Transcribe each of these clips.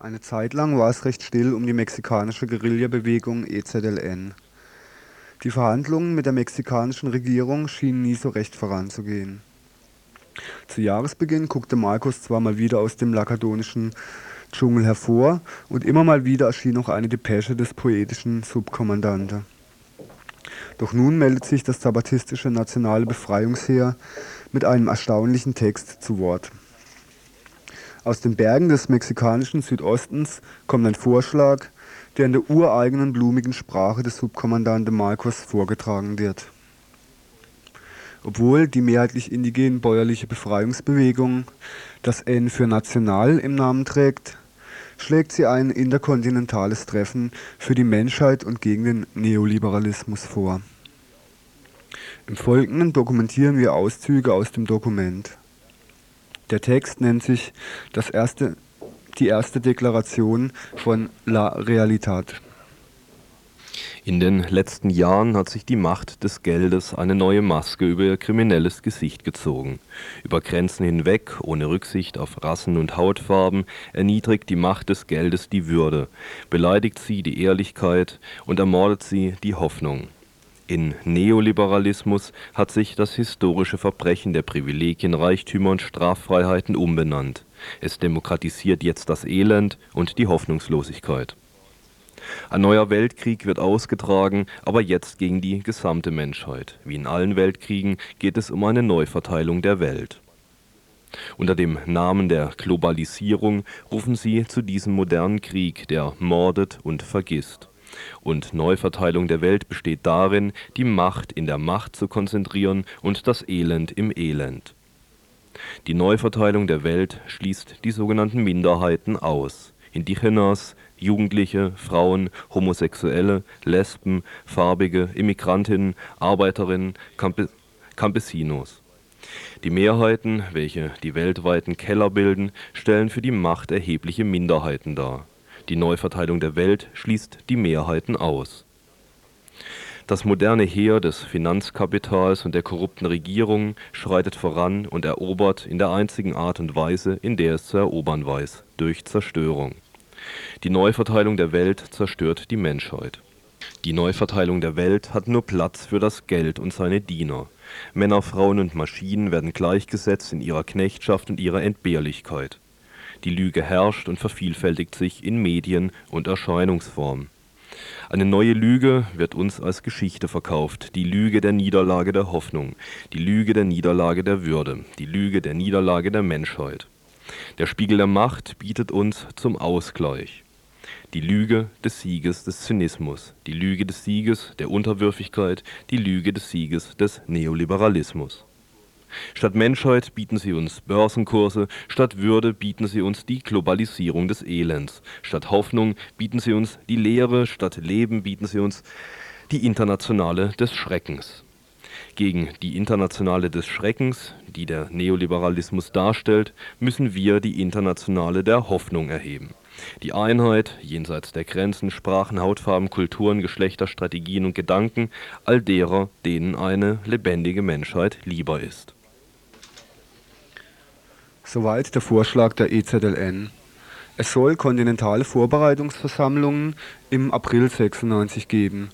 Eine Zeit lang war es recht still um die mexikanische Guerillabewegung EZLN. Die Verhandlungen mit der mexikanischen Regierung schienen nie so recht voranzugehen. Zu Jahresbeginn guckte Marcos zwar mal wieder aus dem lakadonischen Dschungel hervor und immer mal wieder erschien noch eine Depesche des poetischen Subkommandante. Doch nun meldet sich das zapatistische Nationale Befreiungsheer mit einem erstaunlichen Text zu Wort. Aus den Bergen des mexikanischen Südostens kommt ein Vorschlag, der in der ureigenen blumigen Sprache des Subkommandante Marcos vorgetragen wird. Obwohl die mehrheitlich indigenen bäuerliche Befreiungsbewegung das N für national im Namen trägt, schlägt sie ein interkontinentales Treffen für die Menschheit und gegen den Neoliberalismus vor. Im Folgenden dokumentieren wir Auszüge aus dem Dokument. Der Text nennt sich das erste, die erste Deklaration von La Realitat. In den letzten Jahren hat sich die Macht des Geldes eine neue Maske über ihr kriminelles Gesicht gezogen. Über Grenzen hinweg, ohne Rücksicht auf Rassen und Hautfarben, erniedrigt die Macht des Geldes die Würde, beleidigt sie die Ehrlichkeit und ermordet sie die Hoffnung. In Neoliberalismus hat sich das historische Verbrechen der Privilegien, Reichtümer und Straffreiheiten umbenannt. Es demokratisiert jetzt das Elend und die Hoffnungslosigkeit. Ein neuer Weltkrieg wird ausgetragen, aber jetzt gegen die gesamte Menschheit. Wie in allen Weltkriegen geht es um eine Neuverteilung der Welt. Unter dem Namen der Globalisierung rufen sie zu diesem modernen Krieg, der mordet und vergisst. Und Neuverteilung der Welt besteht darin, die Macht in der Macht zu konzentrieren und das Elend im Elend. Die Neuverteilung der Welt schließt die sogenannten Minderheiten aus. Indigenas, Jugendliche, Frauen, Homosexuelle, Lesben, Farbige, Immigrantinnen, Arbeiterinnen, Campe Campesinos. Die Mehrheiten, welche die weltweiten Keller bilden, stellen für die Macht erhebliche Minderheiten dar die Neuverteilung der Welt schließt die Mehrheiten aus. Das moderne Heer des Finanzkapitals und der korrupten Regierungen schreitet voran und erobert in der einzigen Art und Weise, in der es zu erobern weiß, durch Zerstörung. Die Neuverteilung der Welt zerstört die Menschheit. Die Neuverteilung der Welt hat nur Platz für das Geld und seine Diener. Männer, Frauen und Maschinen werden gleichgesetzt in ihrer Knechtschaft und ihrer Entbehrlichkeit. Die Lüge herrscht und vervielfältigt sich in Medien und Erscheinungsform. Eine neue Lüge wird uns als Geschichte verkauft, die Lüge der Niederlage der Hoffnung, die Lüge der Niederlage der Würde, die Lüge der Niederlage der Menschheit. Der Spiegel der Macht bietet uns zum Ausgleich. Die Lüge des Sieges des Zynismus, die Lüge des Sieges der Unterwürfigkeit, die Lüge des Sieges des Neoliberalismus. Statt Menschheit bieten sie uns Börsenkurse, statt Würde bieten sie uns die Globalisierung des Elends, statt Hoffnung bieten sie uns die Lehre, statt Leben bieten sie uns die Internationale des Schreckens. Gegen die Internationale des Schreckens, die der Neoliberalismus darstellt, müssen wir die Internationale der Hoffnung erheben. Die Einheit jenseits der Grenzen, Sprachen, Hautfarben, Kulturen, Geschlechter, Strategien und Gedanken all derer, denen eine lebendige Menschheit lieber ist. Soweit der Vorschlag der EZLN. Es soll kontinentale Vorbereitungsversammlungen im April 96 geben,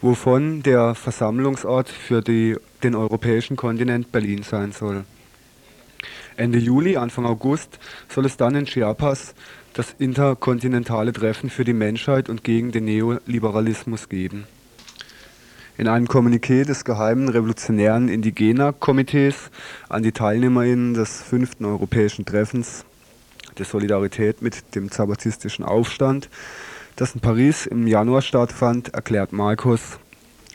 wovon der Versammlungsort für die, den europäischen Kontinent Berlin sein soll. Ende Juli, Anfang August soll es dann in Chiapas das interkontinentale Treffen für die Menschheit und gegen den Neoliberalismus geben. In einem Kommuniqué des geheimen revolutionären Indigener-Komitees an die TeilnehmerInnen des fünften europäischen Treffens der Solidarität mit dem zapatistischen Aufstand, das in Paris im Januar stattfand, erklärt Markus,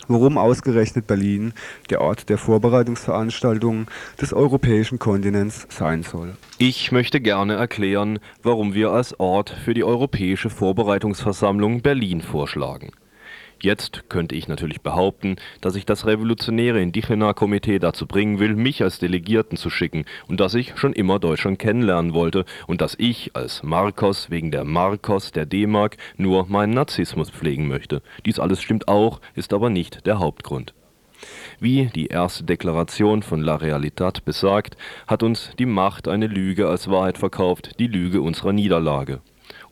warum ausgerechnet Berlin der Ort der Vorbereitungsveranstaltungen des europäischen Kontinents sein soll. Ich möchte gerne erklären, warum wir als Ort für die Europäische Vorbereitungsversammlung Berlin vorschlagen. Jetzt könnte ich natürlich behaupten, dass ich das revolutionäre Indigena-Komitee dazu bringen will, mich als Delegierten zu schicken und dass ich schon immer Deutschland kennenlernen wollte und dass ich als Marcos wegen der Marcos der D-Mark nur meinen Narzissmus pflegen möchte. Dies alles stimmt auch, ist aber nicht der Hauptgrund. Wie die erste Deklaration von La Realitat besagt, hat uns die Macht eine Lüge als Wahrheit verkauft, die Lüge unserer Niederlage.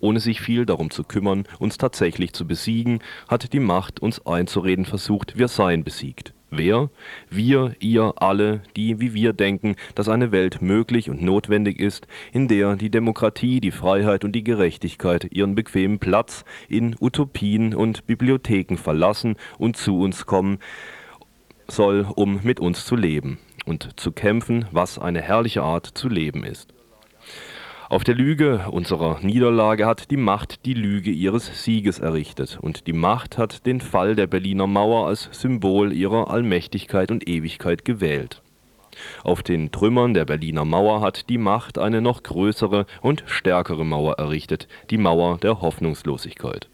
Ohne sich viel darum zu kümmern, uns tatsächlich zu besiegen, hat die Macht uns einzureden versucht, wir seien besiegt. Wer? Wir, ihr, alle, die wie wir denken, dass eine Welt möglich und notwendig ist, in der die Demokratie, die Freiheit und die Gerechtigkeit ihren bequemen Platz in Utopien und Bibliotheken verlassen und zu uns kommen soll, um mit uns zu leben und zu kämpfen, was eine herrliche Art zu leben ist. Auf der Lüge unserer Niederlage hat die Macht die Lüge ihres Sieges errichtet, und die Macht hat den Fall der Berliner Mauer als Symbol ihrer Allmächtigkeit und Ewigkeit gewählt. Auf den Trümmern der Berliner Mauer hat die Macht eine noch größere und stärkere Mauer errichtet, die Mauer der Hoffnungslosigkeit.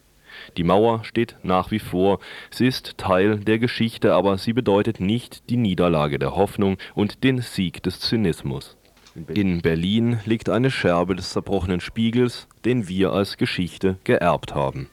Die Mauer steht nach wie vor, sie ist Teil der Geschichte, aber sie bedeutet nicht die Niederlage der Hoffnung und den Sieg des Zynismus. In Berlin. Liegt eine Scherbe des zerbrochenen Spiegels, den wir als Geschichte geerbt haben